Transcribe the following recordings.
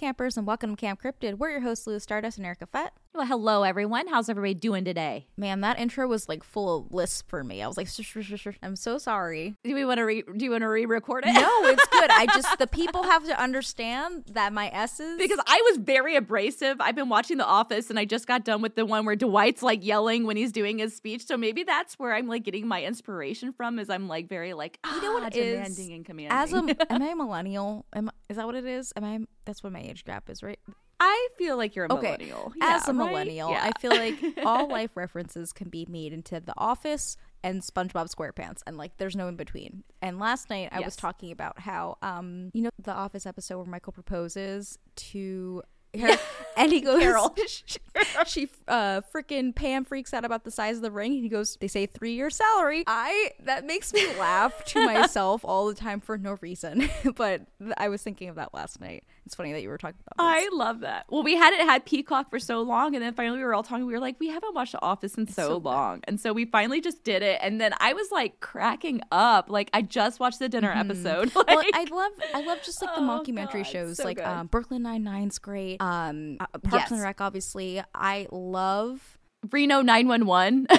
campers, and welcome to Camp Cryptid. We're your hosts, Lou Stardust and Erica Fett. Well, hello everyone. How's everybody doing today? Man, that intro was like full of lisp for me. I was like, "Sh- sh- sh- sh- I'm so sorry. Do we want to re- do you want to re-record it? No, it's good. I just the people have to understand that my S's because I was very abrasive. I've been watching The Office and I just got done with the one where Dwight's like yelling when he's doing his speech. So maybe that's where I'm like getting my inspiration from is I'm like very like You know what ah, is? demanding and commanding. as a am I a millennial? Am is that what it is? Am I? That's what my age gap is, right? I feel like you're a Okay, millennial. as a right? millennial, Yeah. I feel like all life references can be made into The Office and SpongeBob SquarePants, and like there's no in between. And last night I was talking about how, um, you know, the Office episode where Michael proposes to her, and he goes, Carol. she, uh, freaking Pam freaks out about the size of the ring, he goes, they say three year salary. I that makes me laugh to myself all the time for no reason, but I was thinking of that last night. It's funny that you were talking about. This. I love that. Well, we hadn't had Peacock for so long, and then finally we were all talking. We were like, we haven't watched The Office in so, so long, and so we finally just did it. And then I was like cracking up. Like I just watched the dinner episode. Like, Mm-hmm. well, I love I love just like the Oh, mockumentary God, shows so like good. um, Brooklyn Nine Nine's great. Um, uh, Parks and Rec, obviously. I love Reno nine one one.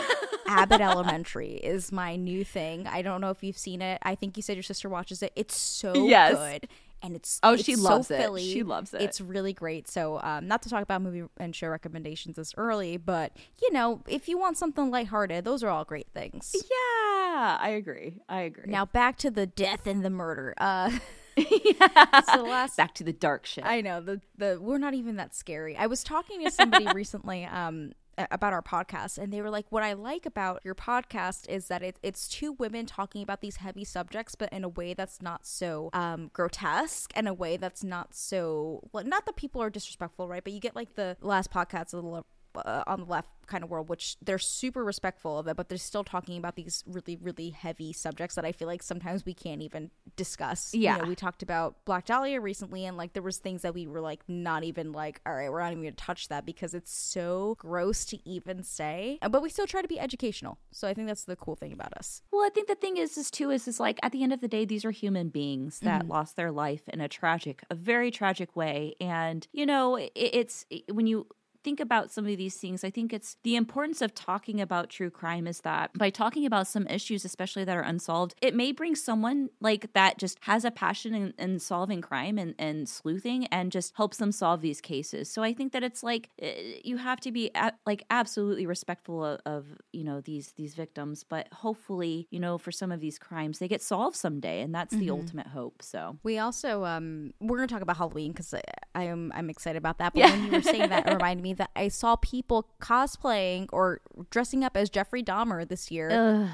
Abbott Elementary is my new thing. I don't know if you've seen it. I think you said your sister watches it. It's so Yes. good. And it's Oh, it's she so loves it. Philly. She loves it. It's really great. So, um, not to talk about movie and show recommendations this early, but you know, if you want something lighthearted, those are all great things. Yeah, I agree. I agree. Now back to the death and the murder. Uh, yeah. so last back to the dark shit. I know the the we're not even that scary. I was talking to somebody recently um about our podcast and they were like what I like about your podcast is that it, it's two women talking about these heavy subjects but in a way that's not so um grotesque and a way that's not so well, not that people are disrespectful right? But you get like the last podcast a little uh, on the left kind of world which they're super respectful of it but they're still talking about these really really heavy subjects that i feel like sometimes we can't even discuss. Yeah. you know, we talked about black dahlia recently and like there was things that we were like not even like all right we're not even gonna touch that because it's so gross to even say Uh, but we still try to be educational. So i think that's the cool thing about us. Well, I think the thing is, is too, is is like at the end of the day, these are human beings that lost their life in a tragic, a very tragic way, and you know, it, it's when you think about some of these things i think it's the importance of talking about true crime is that by talking about some issues especially that are unsolved it may bring someone like that just has a passion in, in solving crime and, and sleuthing and just helps them solve these cases. So i think that it's like eh, you have to be a- like absolutely respectful of, of you know these these victims but hopefully you know for some of these crimes they get solved someday and that's the ultimate hope so. We also um we're gonna talk about halloween because i am i'm excited about that but Yeah. when you were saying that it reminded me that i saw people cosplaying or dressing up as jeffrey dahmer this year.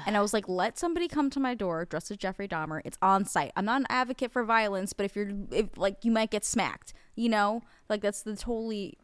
And i was like let somebody come to my door dressed as jeffrey dahmer. It's on site. I'm not an advocate for violence but if you're if like you might get smacked you know? Like that's the totally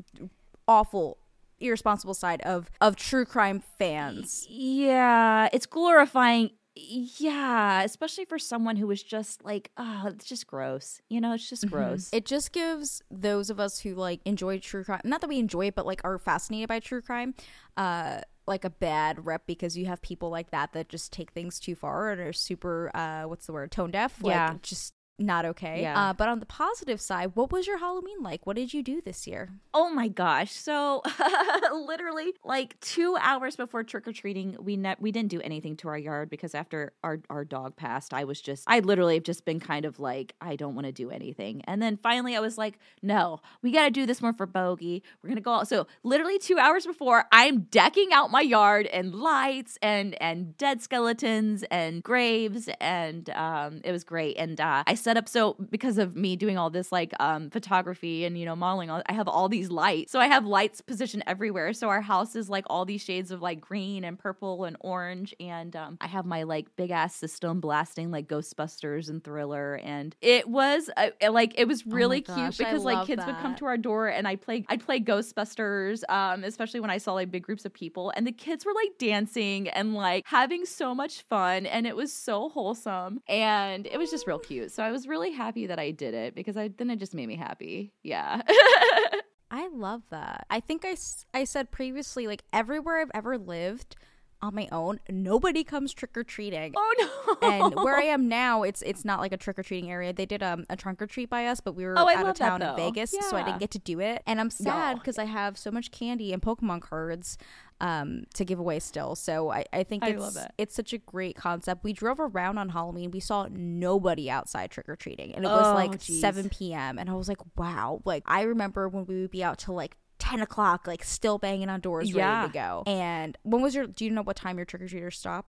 awful irresponsible side of of true crime fans. Yeah, it's glorifying. Yeah, especially for someone who was just like, oh, it's just gross. You know, it's just gross. It just gives those of us who like enjoy true crime, not that we enjoy it, but like are fascinated by true crime, uh, like a bad rep because you have people like that that just take things too far and are super, uh, what's the word, tone deaf. Like, Yeah. just not okay. Yeah. Uh, but on the positive side, what was your Halloween like? What did you do this year? Oh my gosh! So literally, like two hours before trick or treating, we ne- we didn't do anything to our yard because after our our dog passed, I was just I literally have just been kind of like I don't want to do anything. And then finally, I was like, no, we got to do this more for Bogey. We're gonna go. Out. So literally two hours before, I'm decking out my yard and lights and and dead skeletons and graves, and um, it was great. And uh, I set up so because of me doing all this like um photography and you know modeling all I have all these lights. So I have lights positioned everywhere. So our house is like all these shades of like green and purple and orange. And um I have my like big ass system blasting like Ghostbusters and Thriller. And it was uh, like it was really gosh, cute I because like kids would come to our door and I play I'd play Ghostbusters um especially when I saw like big groups of people. And the kids were like dancing and like having so much fun. And it was so wholesome. And it was just real cute. So I was really happy that I did it because I then it just made me happy. Yeah. I love that. I think I, I said previously, like everywhere I've ever lived on my own. Nobody comes trick or treating. Oh no! and where I am now, it's it's not like a trick or treating area. They did um, a trunk or treat by us, but we were Oh, out of town in. Vegas, so I didn't get to do it. And I'm sad No. because I have so much candy and Pokemon cards um, to give away still. So I, I think I it's love it. it's such a great concept. We drove around on Halloween. We saw nobody outside trick or treating, and it was Oh, like geez. 7 p.m. And I was like, wow. Like I remember when we would be out till like. 10 o'clock, like still banging on doors, Yeah. ready to go. And when was your, do you know what time your trick or treaters stop?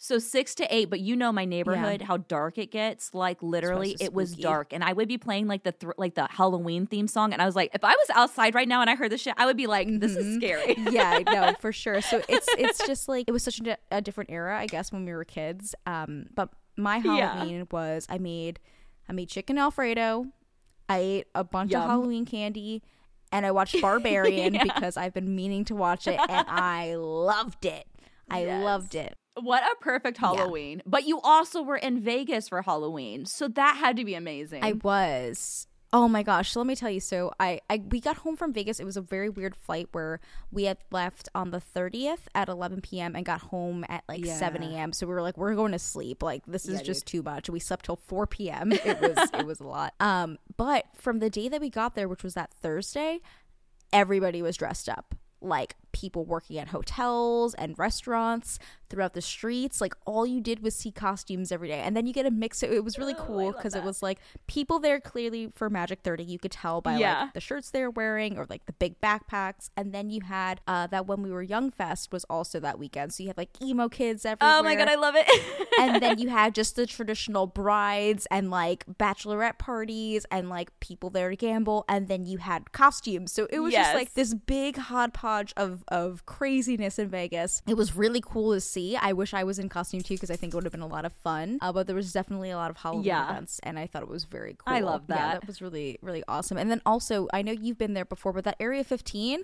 So six to eight, but you know my neighborhood, how dark it gets. Like literally, it was dark, and I would be playing like the thr like the Halloween theme song, and I was like, if I was outside right now and I heard this shit, I would be like, this is Mhm. scary. yeah, no, for sure. So it's it's just like it was such a, a different era, I guess, when we were kids. Um, but my Yeah. Halloween was I made I made chicken alfredo. I ate a bunch Yum. of Halloween candy, and I watched Barbarian Yeah. because I've been meaning to watch it, and I loved it. I Yes. loved it. What a perfect Halloween! But you also were in Vegas for Halloween, so that had to be amazing. I was. Oh my gosh! So let me tell you. So I, I we got home from Vegas. It was a very weird flight where we had left on the thirtieth at eleven p.m. and got home at like seven a.m. So we were like, we're going to sleep. Like this is Yeah, just too much. We slept till four p.m. It was it was a lot. Um, but from the day that we got there, which was that Thursday, everybody was dressed up. Like people working at hotels and restaurants throughout the streets. Like all you did was see costumes every day. And then you get a mix. It was really cool because it was like people there clearly for Magic 30. You could tell by Yeah. like the shirts they were wearing or like the big backpacks. And then you had uh, that when we were young fest was also that weekend. So you had like emo kids everywhere oh my god, I love it. and then you had just the traditional brides and like bachelorette parties and like people there to gamble and then you had costumes so it was just like this big hodgepodge of of craziness in vegas it was really cool to see i wish i was in costume too because i think it would have been a lot of fun uh, but there was definitely a lot of halloween Yeah. events and i thought it was very cool I love that. yeah that. was really really awesome and then also i know you've been there before but that area 15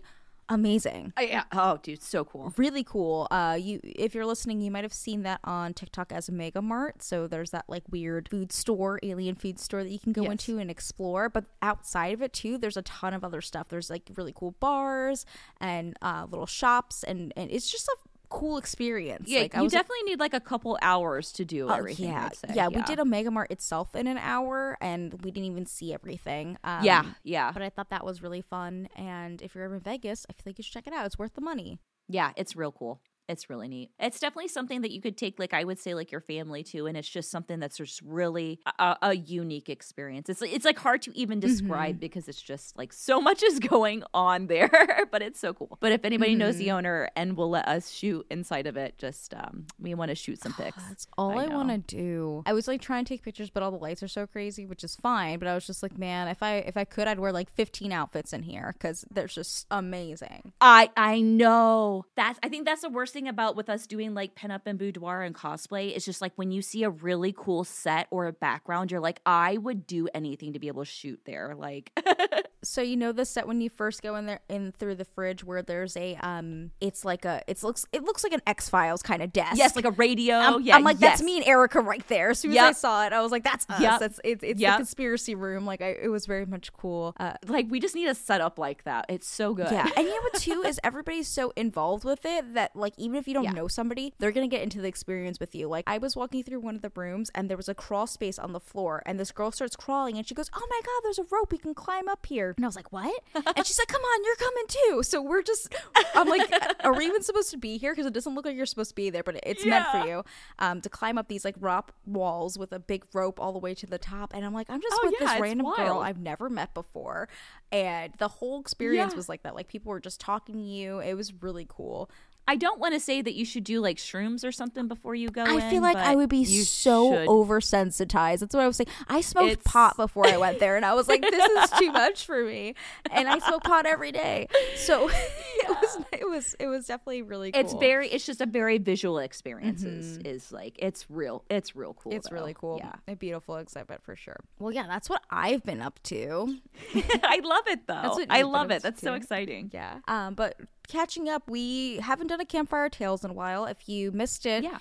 amazing Oh, yeah. Oh, dude, so cool. really cool. Uh, you if you're listening, you might have seen that on TikTok as a Omega Mart. So there's that like weird food store, alien food store that you can go Yes. into and explore. But outside of it too, there's a ton of other stuff. There's like really cool bars and uh, little shops, and and it's just a cool experience. Yeah, like, I you definitely need like a couple hours to do Oh, everything. yeah, say. yeah, We did a Omega Mart itself in an hour, and we didn't even see everything. Um, yeah, yeah, But I thought that was really fun, and if you're ever in Vegas, I feel like you should check it out. It's worth the money. yeah. It's real cool. It's really neat. It's definitely something that you could take, like I would say, like your family to, and it's just something that's just really a, a unique experience. It's it's like hard to even describe mm-hmm. because it's just like so much is going on there, but it's so cool. But if anybody knows the mm-hmm. owner and will let us shoot inside of it, just um, we want to shoot some ah, pics. That's all I I, want to do. I was like trying to take pictures, but all the lights are so crazy, which is fine. But I was just like, man, if I if I could, I'd wear like 15 outfits in here because they're just amazing. I I know that's I think that's the worst thing about with us doing like pinup and boudoir and cosplay. It's just like when you see a really cool set or a background, you're like, I would do anything to be able to shoot there. Like, So you know the set when you first go in there in through the fridge where there's a um, it's like a it looks it looks like an X Files kind of desk. yes, like a radio. I'm, yeah, I'm like yes. that's me and Erica right there. As soon as I saw it, I was like, that's us. Yep. That's it's it's Yep. the conspiracy room. Like I, it was very much cool. Uh, Like we just need a setup like that. It's so good. Yeah, and you know what too is everybody's so involved with it that like even if you don't Yeah. know somebody, they're gonna get into the experience with you. Like I was walking through one of the rooms and there was a crawl space on the floor, and this girl starts crawling and she goes, "Oh my god, there's a rope we can climb up here." And I was like, "What?" and she's like, "Come on, you're coming too." So we're just, I'm like, "Are we even supposed to be here?" Because it doesn't look like you're supposed to be there, but it's meant for you um, to climb up these like rock walls with a big rope all the way to the top. And I'm like, I'm just Oh, with yeah, this random girl. I've never met before, and the whole experience Yeah. was like that. Like people were just talking to you. It was really cool. I don't want to say that you should do like shrooms or something before you go. I feel in, like I would be so should. oversensitized. That's what I was saying. I smoked It's- pot before I went there, and I was like, "This is too much for me." And I smoke pot every day, so it was it was it was definitely really. cool. It's very. It's just a very visual experience. Is, is like it's real. It's real cool. It's really cool. Yeah, a beautiful exhibit for sure. Well, yeah, that's what I've been up to. I love it though. I love it. That's so exciting. Yeah. Um, but catching up, we haven't done a campfire tales in a while. If you missed it, Yeah.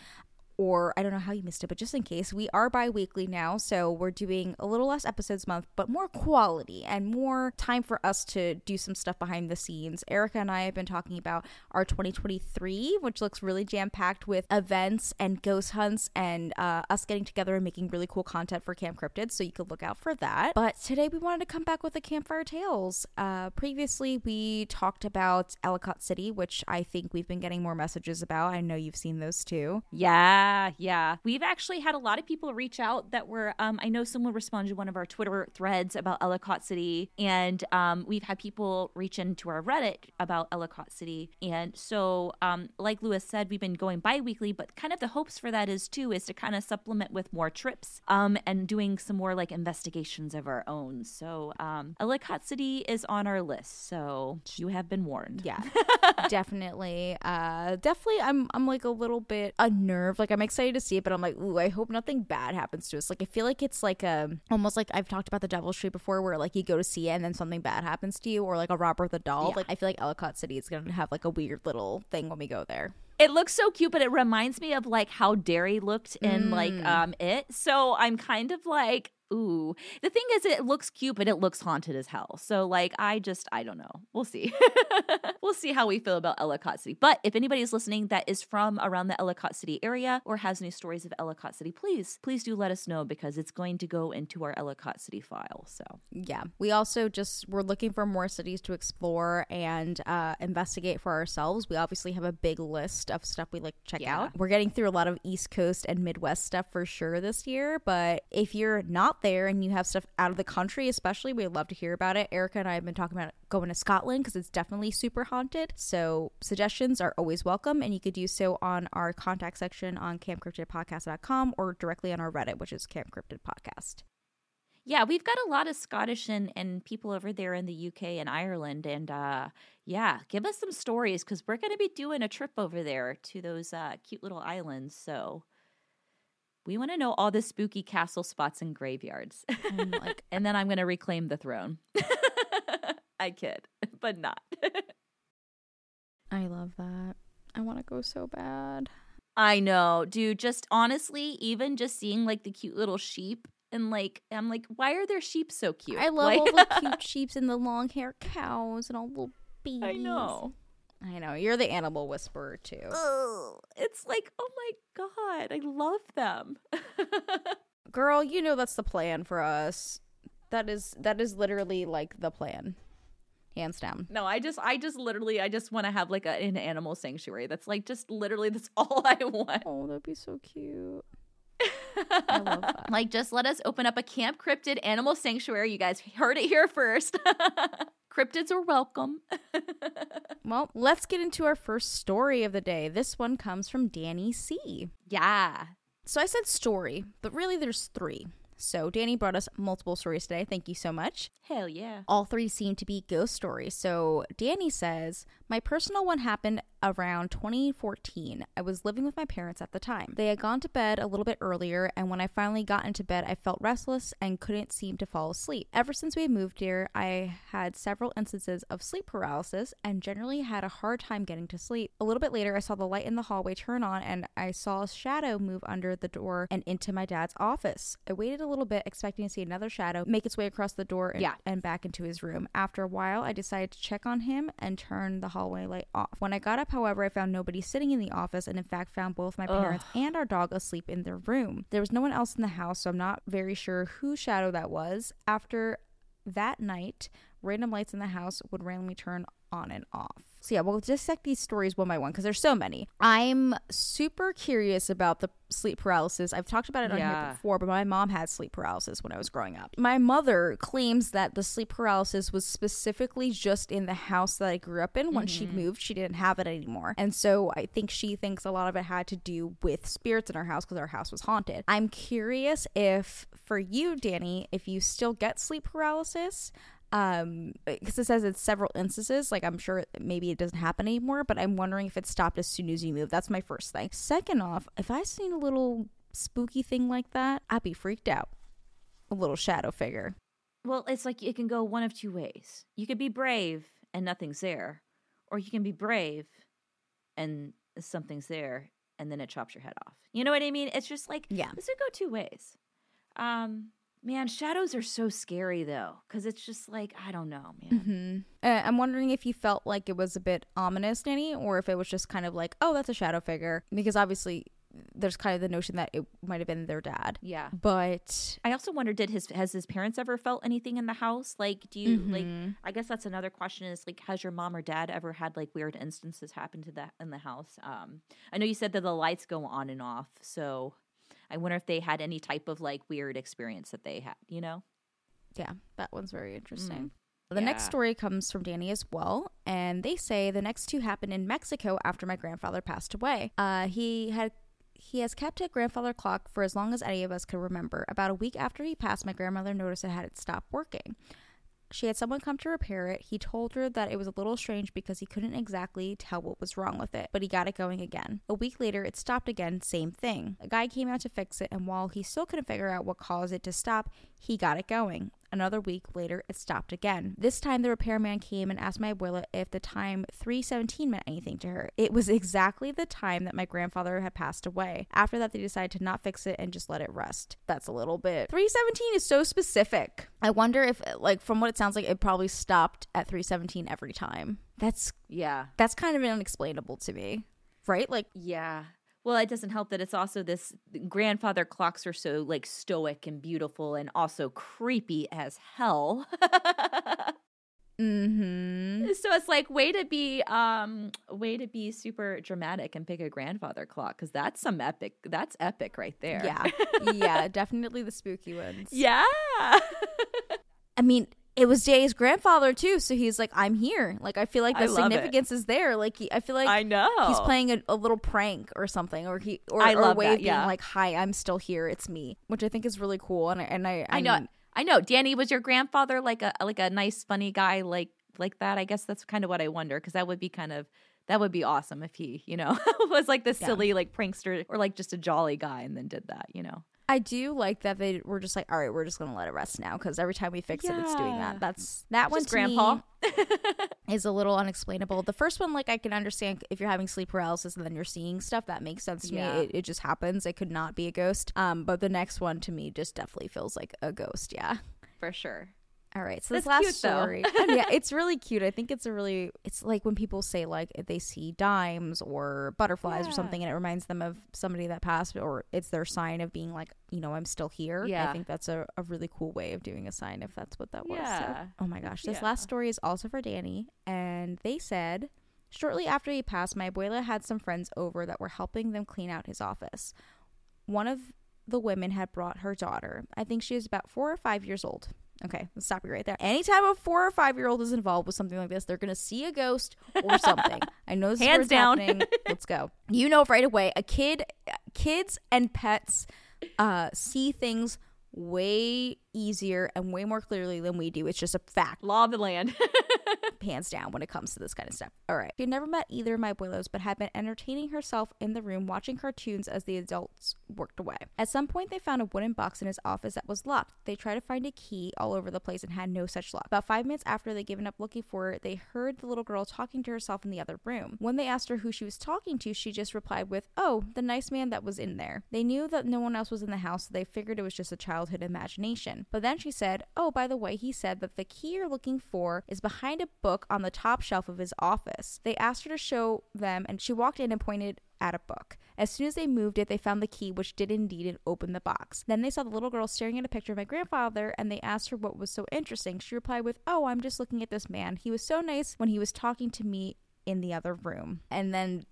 Or I don't know how you missed it, but just in case, we are bi weekly now. So we're doing a little less episodes a month, but more quality and more time for us to do some stuff behind the scenes. Erica and I have been talking about our 2023, which looks really jam packed with events and ghost hunts and uh, us getting together and making really cool content for Camp Cryptid. So you could look out for that. But today we wanted to come back with the Campfire Tales. Uh, previously, we talked about Ellicott City, which I think we've been getting more messages about. I know you've seen those too. Yeah, yeah. yeah. We've actually had a lot of people reach out that were, um, I know someone responded to one of our Twitter threads about Ellicott City, and um, we've had people reach into our Reddit about Ellicott City. And so, um, like Lewis said, we've been going bi weekly, but kind of the hopes for that is too, is to kind of supplement with more trips um, and doing some more like investigations of our own. So, um, Ellicott City is on our list. So, you have been warned. Yeah, definitely. Uh, definitely, I'm I'm like a little bit unnerved. Like I'm excited to see it, but I'm like, ooh, I hope nothing bad happens to us. Like I feel like it's like a um, almost like I've talked about the Devil's Tree before, where like you go to see it and then something bad happens to you, or like a Robert the Doll. Yeah. Like I feel like Ellicott City is gonna have like a weird little thing when we go there. It looks so cute, but it reminds me of like how Derry looked in mm. like um it. So I'm kind of like, ooh. The thing is, it looks cute, but it looks haunted as hell. So, like, I just, I don't know. We'll see. we'll see how we feel about Ellicott City. But if anybody's listening that is from around the Ellicott City area or has any stories of Ellicott City, please, please do let us know because it's going to go into our Ellicott City file. So, yeah. We also just, we're looking for more cities to explore and uh, investigate for ourselves. We obviously have a big list of stuff we like to check yeah. out. We're getting through a lot of East Coast and Midwest stuff for sure this year. But if you're not there and you have stuff out of the country, especially, we'd love to hear about it. Erica and I have been talking about going to Scotland because it's definitely super haunted. So suggestions are always welcome, and you could do so on our contact section on campcryptidpodcast.com or directly on our Reddit, which is Camp Cryptid Podcast. Yeah, we've got a lot of Scottish and, and people over there in the UK and Ireland. And uh, yeah, give us some stories because we're going to be doing a trip over there to those uh, cute little islands. So we want to know all the spooky castle spots and graveyards. And, like, and then I'm going to reclaim the throne. I kid, but not. I love that. I want to go so bad. I know, dude. Just honestly, even just seeing like the cute little sheep and like I'm like, why are their sheep so cute? I love like- all the cute sheeps and the long hair cows and all the babies. I know. I know. You're the animal whisperer too. Ugh, it's like, oh my god, I love them. Girl, you know that's the plan for us. That is that is literally like the plan. Hands down. No, I just I just literally I just want to have like a, an animal sanctuary. That's like just literally that's all I want. Oh, that'd be so cute. like just let us open up a camp cryptid animal sanctuary. You guys heard it here first. Cryptids are welcome. well, let's get into our first story of the day. This one comes from Danny C. Yeah. So I said story, but really there's three. So Danny brought us multiple stories today. Thank you so much. Hell yeah. All three seem to be ghost stories. So Danny says, My personal one happened around 2014. I was living with my parents at the time. They had gone to bed a little bit earlier, and when I finally got into bed, I felt restless and couldn't seem to fall asleep. Ever since we moved here, I had several instances of sleep paralysis and generally had a hard time getting to sleep. A little bit later, I saw the light in the hallway turn on and I saw a shadow move under the door and into my dad's office. I waited a little bit, expecting to see another shadow make its way across the door and, yeah. and back into his room. After a while, I decided to check on him and turn the hallway light off. When I got up, however, I found nobody sitting in the office and, in fact, found both my parents Ugh. and our dog asleep in their room. There was no one else in the house, so I'm not very sure whose shadow that was. After that night, random lights in the house would randomly turn on and off. So yeah, we'll dissect these stories one by one because there's so many. I'm super curious about the sleep paralysis. I've talked about it on yeah. here before, but my mom had sleep paralysis when I was growing up. My mother claims that the sleep paralysis was specifically just in the house that I grew up in. Mm-hmm. When she mm-hmm. moved, she didn't have it anymore. And so I think she thinks a lot of it had to do with spirits in our house because our house was haunted. I'm curious if for you, Danny, if you still get sleep paralysis, um because it says it's several instances like i'm sure maybe it doesn't happen anymore but i'm wondering if it stopped as soon as you move that's my first thing second off if i seen a little spooky thing like that i'd be freaked out a little shadow figure well it's like it can go one of two ways you could be brave and nothing's there or you can be brave and something's there and then it chops your head off. You know what I mean? It's just like Yeah. this would go two ways. Um, man, shadows are so scary though, because it's just like I don't know, man. hmm Uh, I'm wondering if you felt like it was a bit ominous, Danny, or if it was just kind of like, oh, that's a shadow figure. Because obviously, there's kind of the notion that it might have been their dad. Yeah. But I also wonder, did his has his parents ever felt anything in the house? Like, do you like? Mhm. I guess that's another question. Is like, has your mom or dad ever had like weird instances happen to that in the house? Um, I know you said that the lights go on and off, so I wonder if they had any type of like weird experience that they had. You know? yeah, that one's very interesting. Mm. The next story comes from Danny as well, and they say the next two happened in Mexico after my grandfather passed away. Uh, he had he has kept a grandfather clock for as long as any of us could remember. About a week after he passed, my grandmother noticed it had stopped working. She had someone come to repair it. He told her that it was a little strange because he couldn't exactly tell what was wrong with it, but he got it going again. A week later, it stopped again, same thing. A guy came out to fix it, and while he still couldn't figure out what caused it to stop, he got it going. Another week later, it stopped again. This time, the repairman came and asked my abuela if the time 317 meant anything to her. It was exactly the time that my grandfather had passed away. After that, they decided to not fix it and just let it rest. That's a little bit. 317 is so specific. I wonder if, like, from what it sounds like, it probably stopped at 317 every time. That's Yeah. that's kind of unexplainable to me, right? Like, Yeah. Well, it doesn't help that it's also this grandfather clocks are so like stoic and beautiful and also creepy as hell. mm-hmm. so it's like way to be um way to be super dramatic and pick a grandfather clock cuz that's some epic that's epic right there. Yeah, yeah, definitely the spooky ones. yeah. I mean, it was Jay's grandfather too, so he's like, "I'm here." Like, I feel like the significance is there. Like, he, I feel like I know. he's playing a, a little prank or something, or he or, I or love way that, of being yeah. like, "Hi, I'm still here. It's me," which I think is really cool. And I and I I know. mean, I know. Danny, was your grandfather like a like a nice funny guy like like that? I guess that's kind of what I wonder because that would be kind of that would be awesome if he, you know, was like this Yeah. silly like prankster or like just a jolly guy and then did that, you know. I do like that they were just like, "All right, we're just gonna let it rest now," because every time we fix it, it's doing that. That's that one grandpa. me is a little unexplainable. The first one, like I can understand if you're having sleep paralysis and then you're seeing stuff, that makes sense to Yeah. me. It, it just happens. It could not be a ghost. Um, but the next one to me just definitely feels like a ghost. Yeah. For sure. All right. So That's this last cute, story, yeah, it's really cute. I think it's a really, it's like when people say like they see dimes or butterflies or something, and it reminds them of somebody that passed, or it's their sign of being like, you know, I'm still here. Yeah. I think that's a, a really cool way of doing a sign if that's what that was. So- Yeah. oh my gosh, this Yeah. last story is also for Danny, and they said. Shortly after he passed, my abuela had some friends over that were helping them clean out his office. One of the women had brought her daughter. I think she was about four or five years old. Okay, let's stop you right there. Anytime a four or five year old is involved with something like this, they're gonna see a ghost or something. I know this is Hands it's down. happening. Let's go. You know right away. A kid, kids and pets, uh, see things way easier and way more clearly than we do. It's just a fact Law of the land. hands down when it comes to this kind of stuff. All right. She had never met either of my abuelos, but had been entertaining herself in the room watching cartoons as the adults worked away. At some point, they found a wooden box in his office that was locked. They tried to find a key all over the place and had no such luck. About five minutes after they'd given up looking for it, they heard the little girl talking to herself in the other room. When they asked her who she was talking to, she just replied with, Oh, the nice man that was in there. They knew that no one else was in the house, so they figured it was just a childhood imagination. But then she said, Oh, by the way, he said that the key you're looking for is behind a book on the top shelf of his office. They asked her to show them, and she walked in and pointed at a book. As soon as they moved it, they found the key, which did indeed open the box. Then they saw the little girl staring at a picture of my grandfather, and they asked her what was so interesting. She replied with, Oh, I'm just looking at this man. He was so nice when he was talking to me in the other room. And then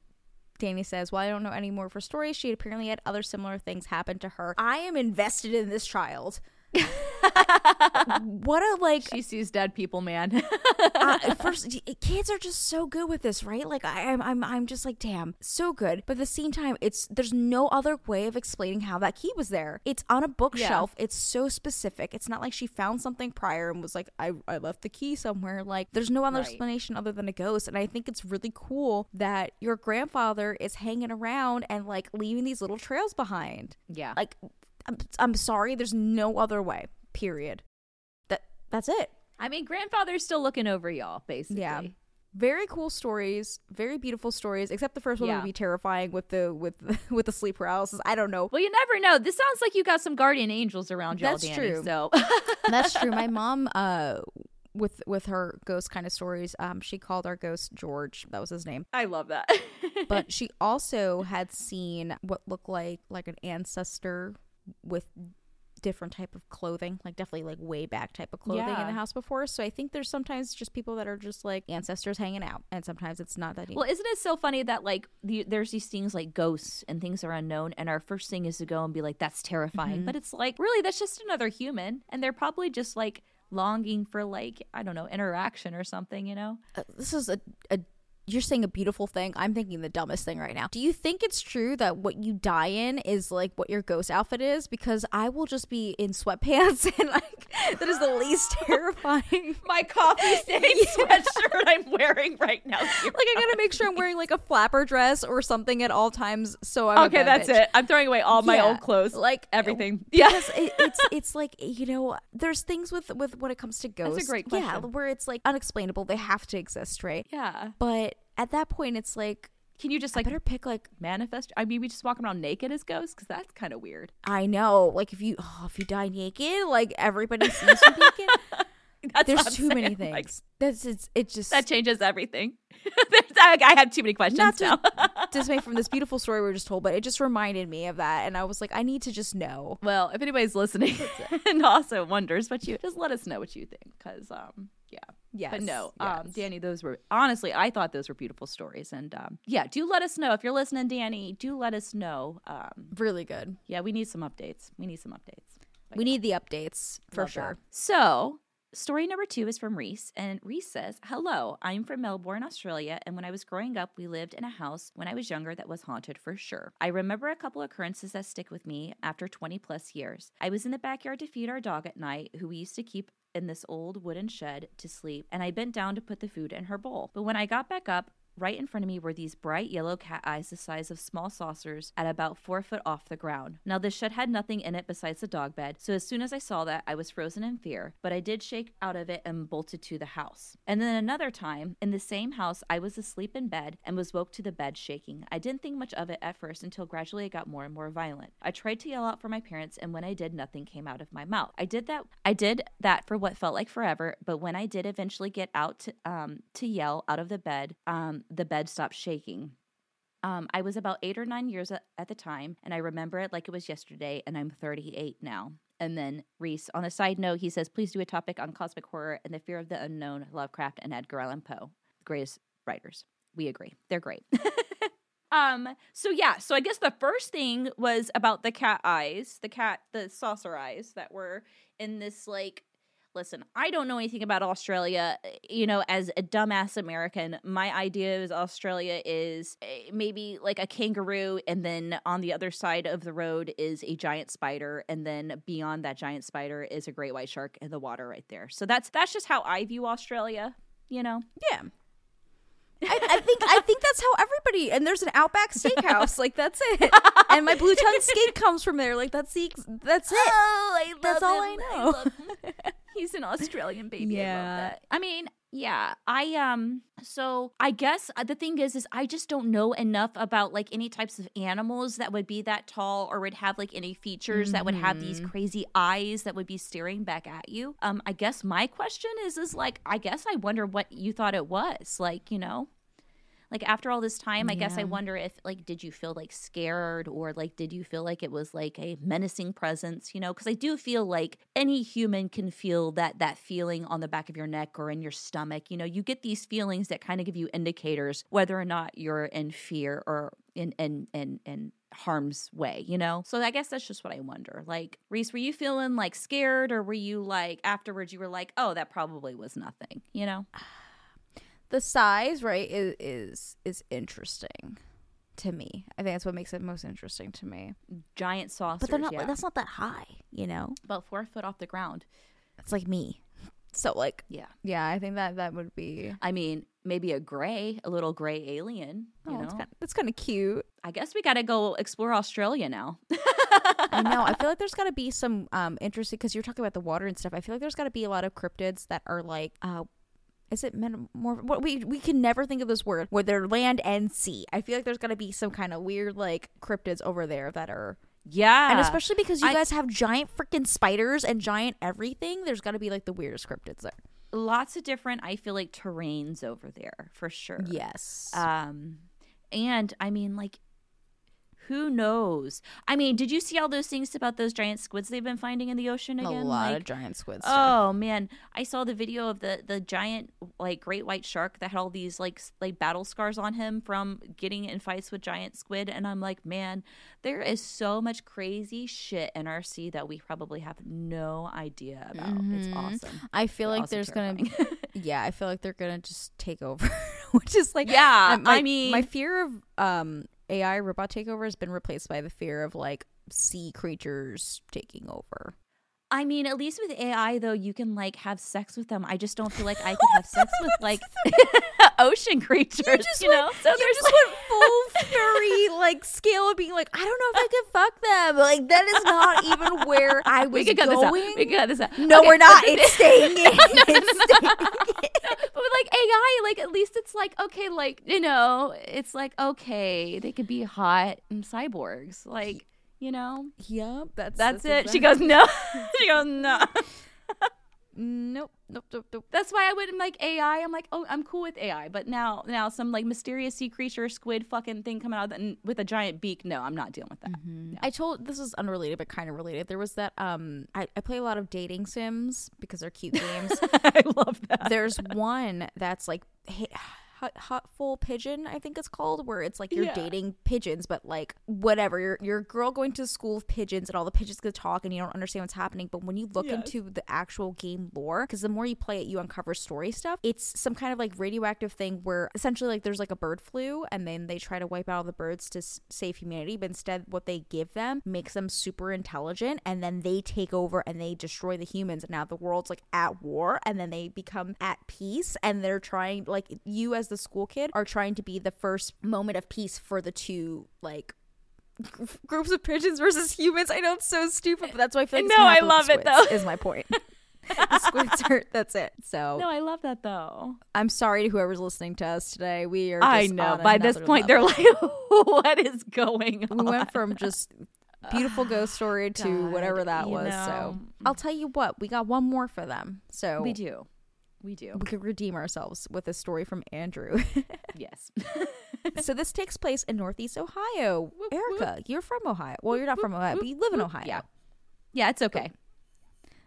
Danny says, Well, I don't know any more of her stories. She apparently had other similar things happen to her. I am invested in this child. what a like she sees dead people, man. uh, first kids are just so good with this right? Like I, I'm, I'm i'm just like damn so good. But at the same time it's there's no other way of explaining how that key was there. It's on a bookshelf. It's so specific. It's not like she found something prior and was like i, I left the key somewhere. Like there's no other Right. explanation other than a ghost. And i think it's really cool that your grandfather is hanging around and like leaving these little trails behind. Yeah. like i'm, I'm sorry there's no other way period that that's it I mean, grandfather's still looking over y'all, basically. Yeah. very cool stories, very beautiful stories. Except the first one Yeah. would be terrifying with the with with the sleep paralysis. I don't know. Well, you never know. This sounds like you got some guardian angels around y'all, That's Danny. true. So That's true. My mom, uh, with with her ghost kind of stories, um, she called our ghost George. That was his name. I love that. But she also had seen what looked like like an ancestor with different type of clothing, like definitely like way back type of clothing in the house before. So I think there's sometimes just people that are just like ancestors hanging out, and sometimes it's not that. well, isn't it so funny that like the, there's these things like ghosts and things are unknown, and our first thing is to go and be like, "That's terrifying," Mm-hmm. but it's like really that's just another human, and they're probably just like longing for like I don't know interaction or something, you know? uh, this is a, a you're saying a beautiful thing. I'm thinking the dumbest thing right now. Do you think it's true that what you die in is like what your ghost outfit is? Because I will just be in sweatpants and like that is the least terrifying. My coffee stain sweatshirt I'm wearing right now. Like I gotta make sure I'm wearing like a flapper dress or something at all times. So I'm okay, that's bitch. it. I'm throwing away all my Yeah. old clothes, Like everything. Yeah. because it, it's it's like you know there's things with with when it comes to a ghosts great yeah where it's like unexplainable they have to exist right Yeah. but at that point it's like Can you just I like better pick like manifest? I mean, we just walking around naked as ghosts because that's kind of weird. I know like if you oh, if you die naked like everybody sees you naked That's there's too many saying. Like, things that's it's it just that changes everything. I, I have too many questions not to now. dismay from this beautiful story we were just told but it just reminded me of that and I was like I need to just know well, if anybody's listening and also wonders what you, just let us know what you think. Because, um, yeah. Yes But no, um. Danny, those were honestly, I thought those were beautiful stories, and um, yeah, do let us know if you're listening, Danny. Do let us know. Um, really good yeah, we need some updates. We need some updates. we need the updates for Love that. sure So, story number two is from Reese, and Reese says, Hello, I'm from Melbourne, Australia, and when I was growing up, we lived in a house when I was younger that was haunted for sure. I remember a couple occurrences that stick with me after 20 plus years. I was in the backyard to feed our dog at night, who we used to keep in this old wooden shed to sleep, and I bent down to put the food in her bowl. But when I got back up, Right in front of me were these bright yellow cat eyes the size of small saucers at about four foot off the ground. Now, this shed had nothing in it besides a dog bed, so as soon as I saw that, I was frozen in fear, but I did shake out of it and bolted to the house. And then another time, in the same house, I was asleep in bed and was woke to the bed shaking. I didn't think much of it at first until gradually it got more and more violent. I tried to yell out for my parents, and when I did, nothing came out of my mouth. I did that. I did that for what felt like forever, but when I did eventually get out to um to yell out of the bed, um the bed stopped shaking. Um, I was about eight or nine years at, the time, and I remember it like it was yesterday, and I'm 38 now. And then Reese, on a side note, he says, please do a topic on cosmic horror and the fear of the unknown, Lovecraft and Edgar Allan Poe, the greatest writers. We agree. They're great. um, so yeah, so I guess the first thing was about the cat eyes, the cat, the saucer eyes that were in this like listen, I don't know anything about Australia. You know, as a dumbass American, my idea is Australia is eh, maybe like a kangaroo, and then on the other side of the road is a giant spider, and then beyond that giant spider is a great white shark in the water right there. So that's that's just how I view Australia. You know, Yeah. I, I think I think that's how everybody and there's an Outback Steakhouse like that's it and my blue tongue steak comes from there like that's the that's it Oh, I love That's all. I know. him. He's an Australian baby. I Yeah. that. I mean, yeah. I um so I guess uh, the thing is is I just don't know enough about like any types of animals that would be that tall or would have like any features that would have these Mm-hmm. crazy eyes that would be staring back at you. Um I guess my question is is like I guess I wonder what you thought it was. Like, you know, like after all this time i guess i wonder if like did you feel like scared or like did you feel like it was like a menacing presence you know? Because i do feel like any human can feel that that feeling on the back of your neck or in your stomach you know? You get these feelings that kind of give you indicators whether or not you're in fear or in in in in harm's way you know? So i guess that's just what i wonder. Like reese were you feeling like scared or were you like afterwards you were like oh that probably was nothing you know the size right is is is interesting to me I think that's what makes it most interesting to me giant saucers but they're not yeah. that's not that high you know about four foot off the ground it's like me so like yeah yeah I think that that would be I mean, maybe a gray, a little gray alien. You oh know, it's kind, kind of cute I guess we got to go explore Australia now. I know. I feel like there's got to be some um interesting because you're talking about the water and stuff. I feel like there's got to be a lot of cryptids that are like uh is it metamorph? What we we can never think of this word where they're land and sea. I feel like there's gonna be some kind of weird like cryptids over there that are Yeah. and especially because you I- guys have giant freaking spiders and giant everything. There's got to be like the weirdest cryptids there. lots of different I feel like terrains over there for sure. Yes. Um and I mean like who knows? I mean, did you see all those things about those giant squids they've been finding in the ocean again? a lot like, of giant squids. Oh man, I saw the video of the the giant like great white shark that had all these like like battle scars on him from getting in fights with giant squid and I'm like, man, there is so much crazy shit in our sea that we probably have no idea about. It's Mhm. awesome. I feel like there's gonna be yeah, I feel like they're gonna just take over, which is like Yeah, um, my- I mean- my fear of um AI robot takeover has been replaced by the fear of like sea creatures taking over. I mean, at least with AI though, you can like have sex with them. I just don't feel like I could have sex with like ocean creatures. You, just know, so you there's just went full furry like scale of being like, I don't know if I could fuck them. Like that is not even where I was we could cut this out. going. We could cut this out. no, Okay, we're not. It's staying in. no, no, It's staying in. but with like AI, like at least it's like okay, like you know, it's like okay, they could be hot and cyborgs, like you know, Yep, that's that's, it. She goes no, she goes no. Nope, nope, nope, nope. That's why I wouldn't like AI. I'm like, oh, I'm cool with AI, but now, now some like mysterious sea creature, squid, fucking thing coming out with a giant beak. No, I'm not dealing with that. I told this is unrelated but kind of related. There was that um I, I play a lot of dating sims because they're cute games. I love that. There's one that's like hit, hot, Hatoful pigeon, I think it's called, where it's like you're Yeah. dating pigeons, but like whatever. You're you're a girl going to school with pigeons, and all the pigeons can talk, and you don't understand what's happening. But when you look Yes. into the actual game lore, because the more you play it, you uncover story stuff. It's some kind of like radioactive thing where essentially like there's like a bird flu, and then they try to wipe out all the birds to s- save humanity, but instead what they give them makes them super intelligent, and then they take over and they destroy the humans, and now the world's like at war, and then they become at peace, and they're trying like you as the school kid are trying to be the first moment of peace for the two like gr- groups of pigeons versus humans. I know it's so stupid, but that's why I feel like No, I love it, though. Is my point. the squids are that's it. So No, I love that though. I'm sorry to whoever's listening to us today. We are. I know. By this point, level. they're like, what is going on? we went from just beautiful ghost story to God, whatever that was. So. I'll tell you what, we got one more for them. So we do. We do. we could redeem ourselves with a story from Andrew. Yes. so this takes place in Northeast Ohio. Whoop, Erica, you're from Ohio. Well, you're not from Ohio, but you live in Ohio. Yeah. Yeah, it's okay.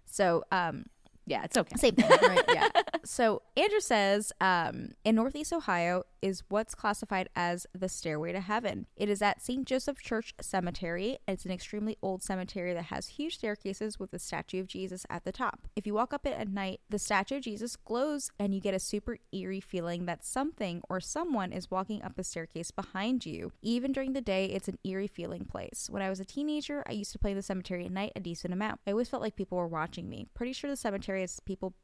So um, Yeah, it's okay. Same thing, right? yeah. So Andrew says, um, in Northeast Ohio is what's classified as the Stairway to Heaven. It is at St. Joseph Church Cemetery. It's an extremely old cemetery that has huge staircases with the statue of Jesus at the top. If you walk up it at night, the statue of Jesus glows and you get a super eerie feeling that something or someone is walking up the staircase behind you. Even during the day, it's an eerie feeling place. When I was a teenager, I used to play in the cemetery at night a decent amount. I always felt like people were watching me. Pretty sure the cemetery has people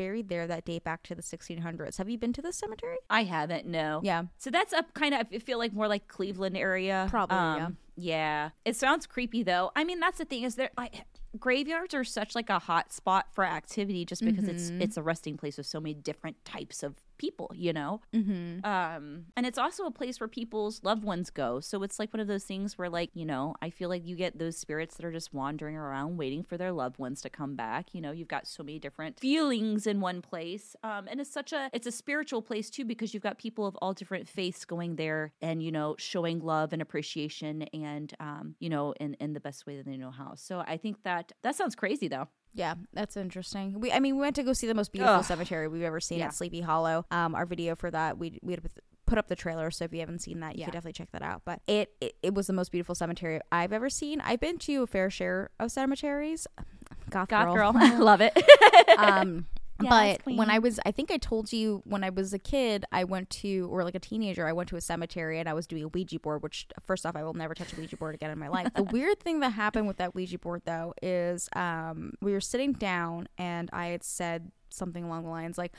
buried there that date back to the 1600s. Have you been to this cemetery? I haven't, no. Yeah. So that's up kind of, I feel like more like Cleveland area. Probably, yeah. Yeah. It sounds creepy though. I mean, that's the thing is there, like, graveyards are such like a hot spot for activity just because it's Mm-hmm. it's a resting place with so many different types of people you know Mm-hmm. um and it's also a place where people's loved ones go so it's like one of those things where like you know i feel like you get those spirits that are just wandering around waiting for their loved ones to come back you know you've got so many different feelings in one place um and it's such a it's a spiritual place too because you've got people of all different faiths going there and you know showing love and appreciation and um you know in in the best way that they know how so i think that that sounds crazy though Yeah, that's interesting. We, I mean, we went to go see the most beautiful Ugh. cemetery we've ever seen Yeah. at Sleepy Hollow. Um, our video for that, we we had put up the trailer, so if you haven't seen that, you Yeah. could definitely check that out. But it, it it was the most beautiful cemetery I've ever seen. I've been to a fair share of cemeteries. Goth, goth girl. girl, love it um Yes, but when i was i think i told you when i was a kid i went to or like a teenager i went to a cemetery and i was doing a ouija board which first off i will never touch a ouija board again in my life the weird thing that happened with that ouija board though is um we were sitting down and i had said something along the lines like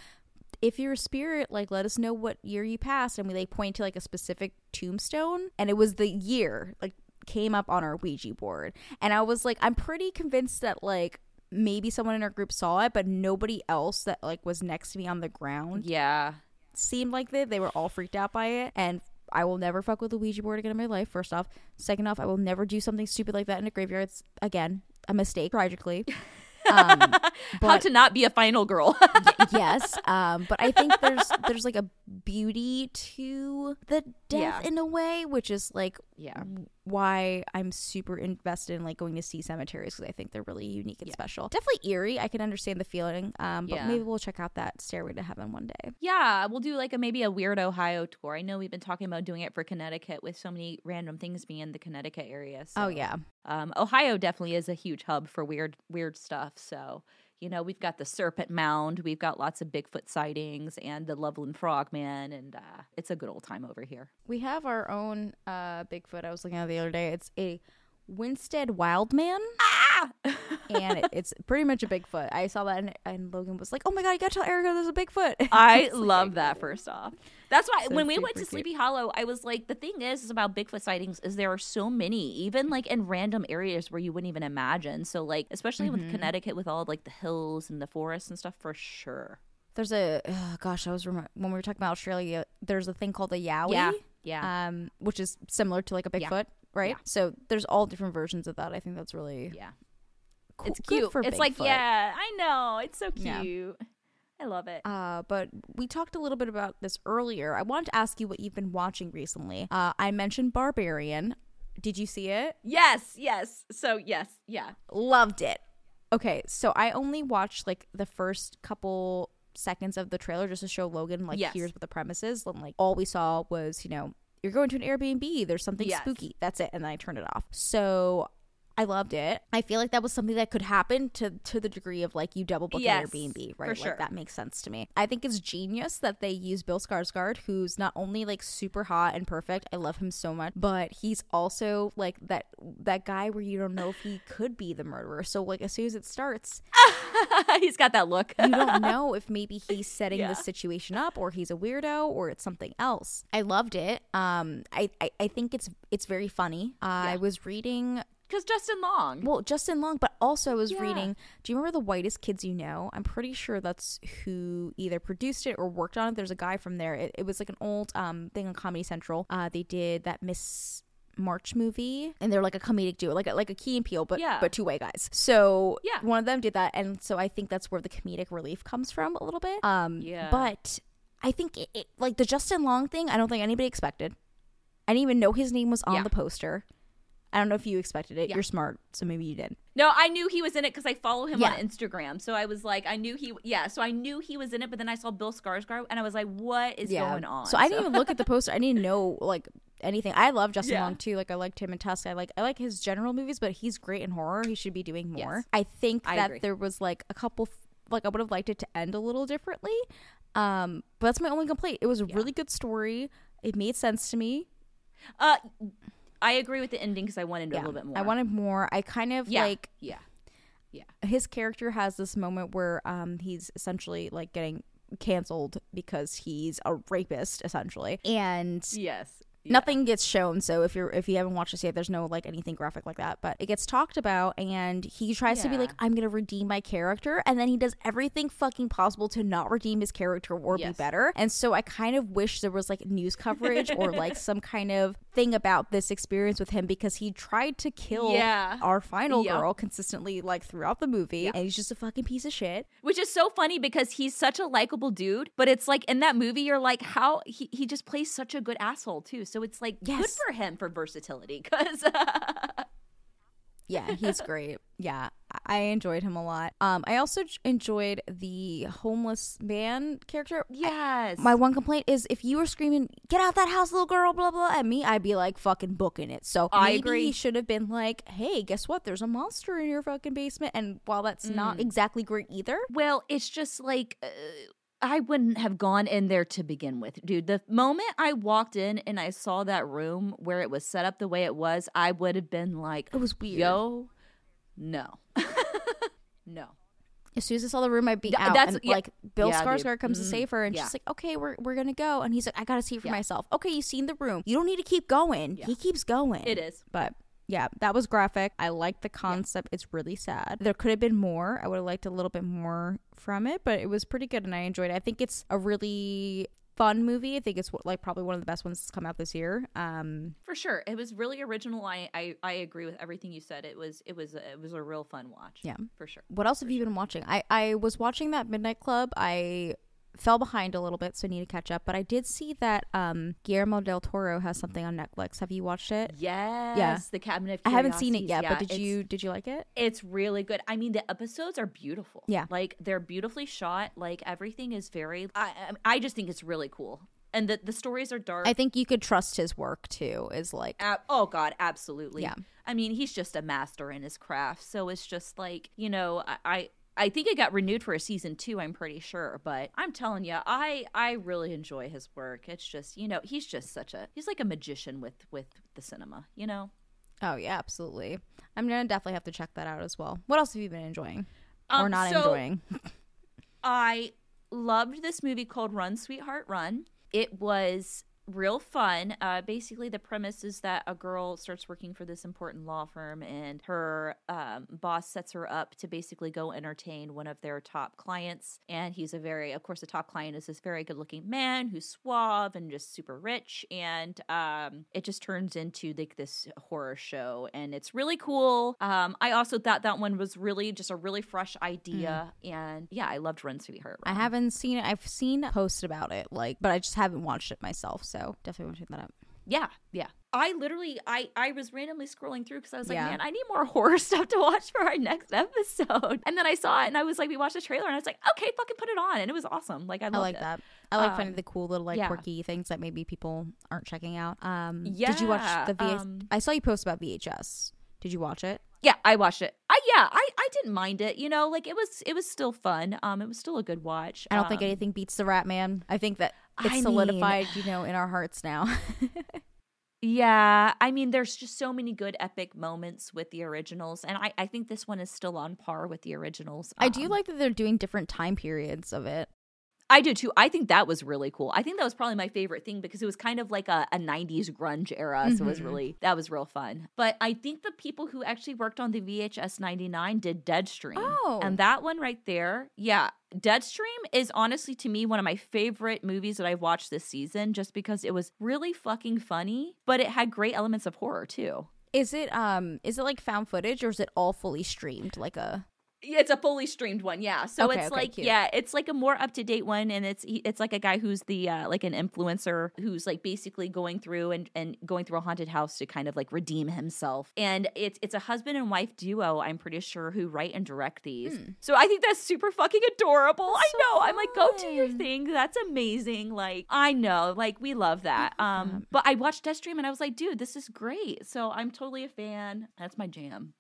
if you're a spirit, like let us know what year you passed, and we like point to like a specific tombstone, and it was the year like came up on our Ouija board, and I was like, I'm pretty convinced that like maybe someone in our group saw it, but nobody else that like was next to me on the ground Yeah. seemed like they they were all freaked out by it and I will never fuck with the Ouija board again in my life. First off, second off, I will never do something stupid like that in a graveyard. It's again a mistake, tragically. Um, How but to not be a final girl. yes, um, but I think there's there's like a beauty to the death Yeah. in a way, which is like yeah. Why I'm super invested in like going to see cemeteries because I think they're really unique and special. Definitely eerie. I can understand the feeling, um, but Yeah. maybe we'll check out that Stairway to Heaven one day. Yeah, we'll do like a maybe a weird Ohio tour. I know we've been talking about doing it for Connecticut with so many random things being in the Connecticut area. So, Oh yeah, um, Ohio definitely is a huge hub for weird weird stuff. So you know we've got the Serpent Mound, we've got lots of Bigfoot sightings, and the Loveland Frogman, and uh, it's a good old time over here. we have our own uh, Bigfoot. I was looking at the other day. It's a Winsted Wildman. Ah! and it, it's pretty much a Bigfoot. I saw that, and, and Logan was like, "Oh my god, you gotta tell Erica there's a Bigfoot." I It's like, love that. First off, that's why So when we went to cute. Sleepy Hollow, I was like, the thing is, is about Bigfoot sightings is there are so many, even like in random areas where you wouldn't even imagine. So like, especially with Mm-hmm. Connecticut, with all like the hills and the forests and stuff, for sure. There's a oh, gosh, I was rem- when we were talking about Australia. There's a thing called a yowie, Yeah, yeah, um, which is similar to like a Yeah. Bigfoot, right? Yeah. So there's all different versions of that. I think that's really yeah. cool. It's cute. for It's like, Bigfoot. yeah, I know. It's so Yeah. I love it. Uh, but we talked a little bit about this earlier. I wanted to ask you what you've been watching recently. Uh, I mentioned Barbarian. Did you see it? yes, yes. So yes, yeah. Loved it. Okay, so I only watched like the first couple seconds of the trailer just to show Logan like Yes. here's what the premise is. And like all we saw was, you know, you're going to an Airbnb, there's something Yes. spooky. That's it. And then I turned it off. So I loved it. I feel like that was something that could happen to to the degree of like you double book Yes, Airbnb, right? sure. Like that makes sense to me. I think it's genius that they use Bill Skarsgård, who's not only like super hot and perfect. I love him so much, but he's also like that that guy where you don't know if he could be the murderer. So like as soon as it starts, He's got that look. you don't know if maybe he's setting Yeah. the situation up or he's a weirdo or it's something else. I loved it. Um, I I, I think it's it's very funny. I Yeah. was reading Because Justin Long. well, Justin Long, but also I was Yeah. reading. Do you remember the Whitest Kids You Know? I'm pretty sure that's who either produced it or worked on it. There's a guy from there. It, it was like an old um thing on Comedy Central. Uh, they did that Miss March movie, and they're like a comedic duo, like a, like a Key and Peele, but Yeah. but two way guys. So Yeah. one of them did that, and so I think that's where the comedic relief comes from a little bit. Um, Yeah. but I think it, it like the Justin Long thing. I don't think anybody expected. I didn't even know his name was on Yeah. the poster. I don't know if you expected it. Yeah. You're smart, so maybe you did. No, I knew he was in it because I follow him Yeah. on Instagram. So I was like, I knew he, yeah. So I knew he was in it, but then I saw Bill Skarsgård, and I was like, what is going on? So I didn't even look at the poster. I didn't know like anything. I love Justin Yeah. Long too. Like I liked him in Tusk. I like I like his general movies, but he's great in horror. He should be doing more. Yes. I think I that agree. there was like a couple like I would have liked it to end a little differently. Um, but that's my only complaint. It was a really good story. It made sense to me. Uh, I agree with the ending because I wanted a little bit more. I wanted more. I kind of yeah, like yeah, yeah. his character has this moment where um he's essentially like getting canceled because he's a rapist essentially and Yes. Nothing gets shown so if you're if you haven't watched this yet there's no like anything graphic like that but it gets talked about and he tries to be like i'm gonna redeem my character and then he does everything fucking possible to not redeem his character or be better and so i kind of wish there was like news coverage or like some kind of thing about this experience with him because he tried to kill Yeah. our final Yep. girl consistently like throughout the movie Yep. and he's just a fucking piece of shit Which is so funny because he's such a likable dude, but it's like in that movie, you're like, how he, he just plays such a good asshole too. So it's like good Yes. for him for versatility because Yeah, he's great. Yeah, I- I enjoyed him a lot. Um, I also enjoyed the homeless man character. yes, My one complaint is if you were screaming, "Get out that house, little girl!" blah blah at me, I'd be like fucking booking it. So I maybe agree. he should have been like, "Hey, guess what? There's a monster in your fucking basement." And while that's not Mm. exactly great either, Well, it's just like uh, I wouldn't have gone in there to begin with, dude. The moment I walked in and I saw that room where it was set up the way it was, I would have been like, it was weird. "Yo, no, no." As soon as I saw the room, I'd be out. that's- and yeah. like Bill Yeah. Skarsgård comes to Mhm. save her, and Yeah. she's like, "Okay, we're we're gonna go." And he's like, "I gotta see for Yeah. myself." Okay, you've seen the room. You don't need to keep going. He keeps going. It is. but Yeah, that was graphic. I like the concept. It's really sad. There could have been more. I would have liked a little bit more from it, but it was pretty good and I enjoyed it. I think it's a really fun movie. I think it's like probably one of the best ones that's come out this year. Um, For sure, it was really original. I, I I agree with everything you said. It was it was it was a real fun watch. Yeah. for sure. what else have you been watching? I I was watching that Midnight Club. I fell behind a little bit, so I need to catch up. But I did see that um Guillermo del Toro has something on Netflix. Have you watched it? Yes, the Cabinet. Of I haven't seen it yet, Yeah, but did you did you like it? It's really good. I mean, the episodes are beautiful. Yeah. like they're beautifully shot. Like everything is very. I I- I just think it's really cool, and the the stories are dark. I think you could trust his work too. Is like oh God, absolutely. Yeah. I mean, he's just a master in his craft. So it's just like you know, I. I I think it got renewed for a season two. I'm pretty sure, but I'm telling you, I I really enjoy his work. It's just you know he's just such a he's like a magician with with the cinema. You know, oh yeah, absolutely. I'm gonna definitely have to check that out as well. What else have you been enjoying or Um, not so- enjoying? I loved this movie called Run Sweetheart Run. It was real fun. Uh, basically, the premise is that a girl starts working for this important law firm, and her um, boss sets her up to basically go entertain one of their top clients. And he's a very, of course, the top client is this very good looking man who's suave and just super rich. And um, it just turns into like this horror show, and it's really cool. Um, I also thought that one was really just a really fresh idea, and yeah, I loved Run Sweetheart. I haven't seen it. I've seen posts about it, like, but I just haven't watched it myself. So definitely want to check that out. Yeah, yeah. I literally, I, I was randomly scrolling through because I was like, Yeah. man, I need more horror stuff to watch for our next episode. And then I saw it, and I was like, we watched the trailer, and I was like, okay, fucking put it on, and it was awesome. Like I, I like it. that. I like Um, finding the cool little like yeah. quirky things that maybe people aren't checking out. Um, did you watch the VHS? um, I saw you post about VHS. Did you watch it? Yeah, I watched it. I yeah, I, I didn't mind it. You know, like it was it was still fun. Um, it was still a good watch. I don't think Um, anything beats the Rat Man. I think that I it's mean- solidified, you know, in our hearts now. Yeah, I mean, there's just so many good epic moments with the originals, and I, I think this one is still on par with the originals. I do Um, like that they're doing different time periods of it. I do too. I think that was really cool. I think that was probably my favorite thing because it was kind of like a, a 90s grunge era. So it was Mhm. really, that was real fun. But I think the people who actually worked on the VHS 99 did Deadstream. Oh. And that one right there, yeah. Deadstream is honestly to me one of my favorite movies that I've watched this season just because it was really fucking funny, but it had great elements of horror too. Is it um is it like found footage or is it all fully streamed like a It's a fully streamed one, yeah. So Okay, it's okay, like cute. yeah, it's like a more up to date one, and it's it's like a guy who's the uh, like an influencer who's like basically going through and and going through a haunted house to kind of like redeem himself. And it's it's a husband and wife duo, I'm pretty sure, who write and direct these. So I think that's super fucking adorable. I so know. I'm like, go do your thing. That's amazing. Like I know, like we love that. Um, but I watched Deadstream and I was like, dude, this is great. So I'm totally a fan. That's my jam.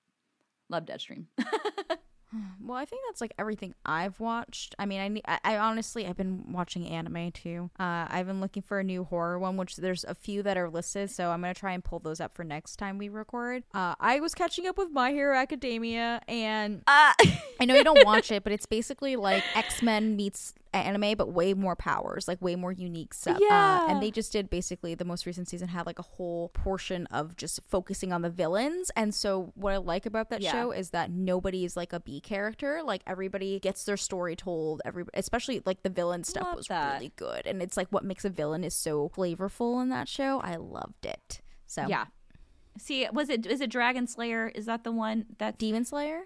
Love Deadstream. Well, I think that's like everything I've watched. I mean, I, I, honestly I've been watching anime too. Uh, I've been looking for a new horror one, which there's a few that are listed, so I'm gonna try and pull those up for next time we record. Uh, I was catching up with My Hero Academia, and Uh, I know you don't watch it, but it's basically like X Men meets anime, but way more powers, like way more unique stuff. Uh, Yeah. and they just did basically the most recent season had like a whole portion of just focusing on the villains. And so what I like about that Yeah. show is that nobody is like a B character. Like everybody gets their story told. Every especially like the villain stuff Love was that. really good, and it's like what makes a villain is so flavorful in that show. I loved it. So Yeah. See, was it is it Dragon Slayer? Is that the one that Demon Slayer.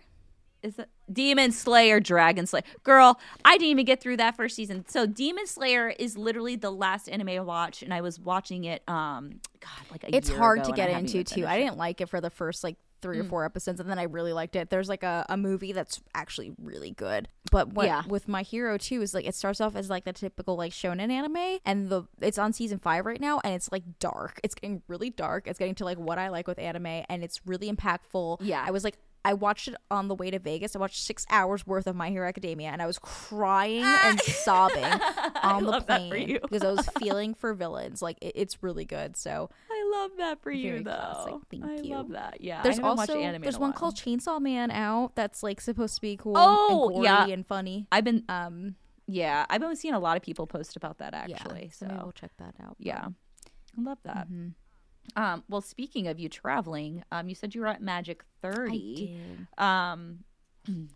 Is it Demon Slayer, Dragon Slayer? Girl, I didn't even get through that first season. So Demon Slayer is literally the last anime I watched, and I was watching it. Um, God, like a it's hard to get into too. I didn't like it for the first like three or Mm. four episodes, and then I really liked it. There's like a, a movie that's actually really good, but what Yeah. with My Hero too is like it starts off as like the typical like shonen anime, and the it's on season five right now, and it's like dark. It's getting really dark. It's getting to like what I like with anime, and it's really impactful. Yeah. I was like. I watched it on the way to Vegas. I watched six hours worth of My Hero Academia, and I was crying and sobbing on the love that for plane you. because I was feeling for villains. Like it, it's really good. So I love that for you, though. classic. Thank I you. love that. Yeah, there's I haven't watched also anime there's one called Chainsaw Man out that's like supposed to be cool. Oh, and gory yeah. and funny. I've been Um, yeah, I've been seeing a lot of people post about that yeah, actually. so So maybe we'll check that out. yeah, I love that. Mhm. Um, well, speaking of you traveling, um, you said you were at Magic 30. I did. Um,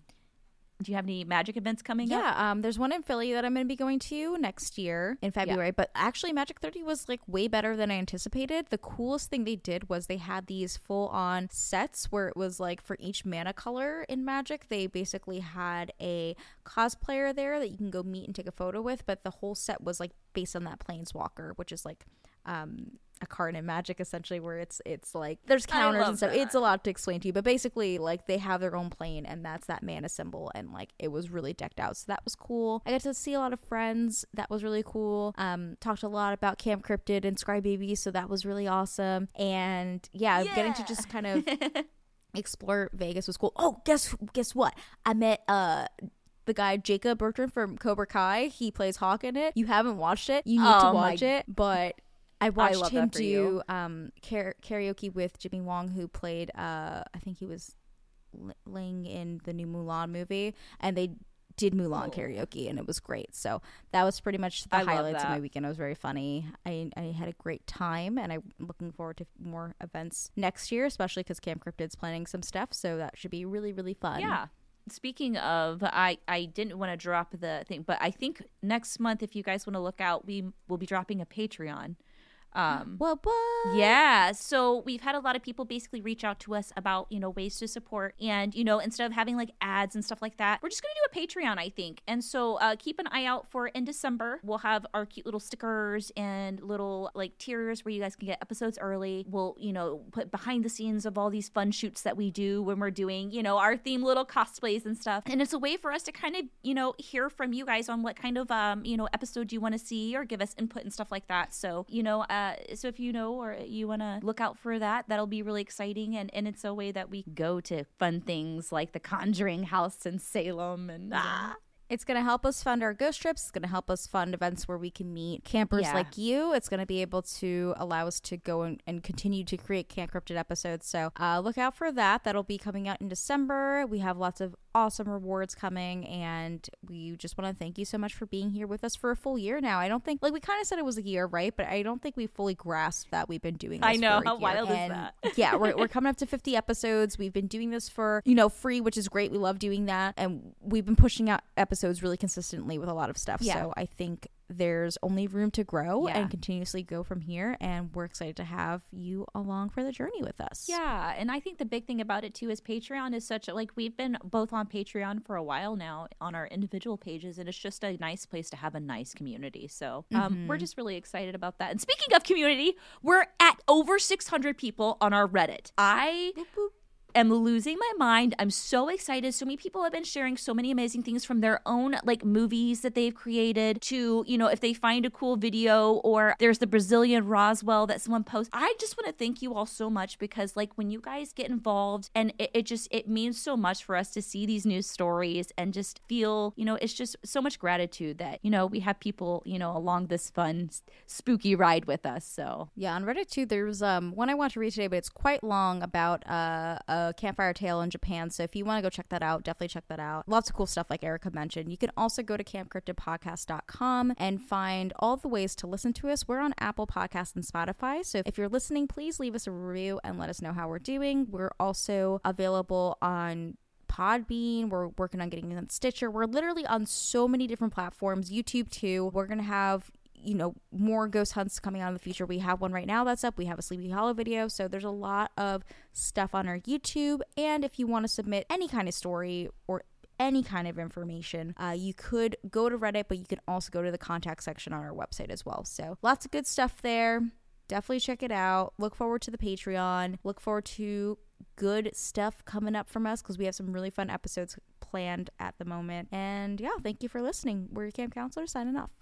do you have any magic events coming up? Yeah, um, there's one in Philly that I'm going to be going to next year in February. But actually, Magic 30 was like way better than I anticipated. The coolest thing they did was they had these full on sets where it was like for each mana color in Magic, they basically had a cosplayer there that you can go meet and take a photo with. But the whole set was like based on that Planeswalker, which is like um a card in magic essentially where it's it's like there's counters and stuff. That. it's a lot to explain to you but basically like they have their own plane and that's that mana symbol and like it was really decked out so that was cool. I got to see a lot of friends. That was really cool. Um talked a lot about camp cryptid and scry baby so that was really awesome. And yeah, getting to just kind of explore vegas was cool. Oh guess guess what? I met uh the guy Jacob Bertrand from Cobra Kai, he plays Hawk in it. You haven't watched it, you need Oh to my watch it. But I watched love him that for you. do um kar- karaoke with Jimmy Wong, who played uh I think he was Ling in the new Mulan movie, and they did Mulan Oh. karaoke, and it was great. So that was pretty much the I highlights of my weekend. It was very funny. I I had a great time, and I'm looking forward to more events next year, especially because Camp Cryptid's planning some stuff. So that should be really really fun. Yeah. Speaking of, I I didn't want to drop the thing, but I think next month, if you guys want to look out, we will be dropping a Patreon. Um, What what? Yeah. So we've had a lot of people basically reach out to us about, you know, ways to support. And, you know, instead of having like ads and stuff like that, we're just going to do a Patreon, I think. And so uh, keep an eye out for in December. We'll have our cute little stickers and little like tiers where you guys can get episodes early. We'll, you know, put behind the scenes of all these fun shoots that we do when we're doing, you know, our theme little cosplays and stuff. And it's a way for us to kind of, you know, hear from you guys on what kind of, um, you know, episode you want to see or give us input and stuff like that. So, you know, uh, so if you know or you want to look out for that, that'll be really exciting. And, and it's a way that we go to fun things like the Conjuring House in Salem and ah. It's going to help us fund our ghost trips. It's going to help us fund events where we can meet campers Yeah. like you. It's going to be able to allow us to go and, and continue to create Camp Cryptid episodes. So uh, look out for that. That'll be coming out in December. We have lots of awesome rewards coming, and we just want to thank you so much for being here with us for a full year now. I don't think, like, we kind of said it was a year, right? But I don't think we fully grasped that we've been doing this I know, how year. wild is that? yeah, we're, we're coming up to 50 episodes. We've been doing this for, you know, free, which is great. We love doing that. And we've been pushing out episodes really consistently with a lot of stuff. Yeah. So I think there's only room to grow Yeah. and continuously go from here. And we're excited to have you along for the journey with us. Yeah, and I think the big thing about it too is Patreon is such a like we've been both on Patreon for a while now on our individual pages, and it's just a nice place to have a nice community. So um, we're just really excited about that. And speaking of community, we're at over 600 people on our Reddit. I am losing my mind. I'm so excited. So many people have been sharing so many amazing things from their own like movies that they've created to, you know, if they find a cool video or there's the Brazilian Roswell that someone posts. I just want to thank you all so much because like when you guys get involved and it, it just it means so much for us to see these news stories and just feel, you know, it's just so much gratitude that, you know, we have people, you know, along this fun spooky ride with us. So Yeah, on Reddit too, there's um one I want to read today, but it's quite long about uh, campfire tale in Japan. So if you want to go check that out, definitely check that out. Lots of cool stuff like Erica mentioned. You can also go to campcryptidpodcast.com and find all the ways to listen to us. We're on Apple Podcasts and Spotify. So if you're listening, please leave us a review and let us know how we're doing. We're also available on Podbean. We're working on getting on Stitcher. We're literally on so many different platforms, YouTube too. We're going to have you know more ghost hunts coming out in the future. We have one right now that's up. We have a sleepy hollow video. So there's a lot of stuff on our youtube. And if you want to submit any kind of story or any kind of information uh, you could go to reddit but you can also go to the contact section on our website as well. So lots of good stuff there. Definitely check it out. Look forward to the patreon. Look forward to good stuff coming up from us because we have some really fun episodes planned at the moment. And yeah thank you for listening. We're your camp counselor signing off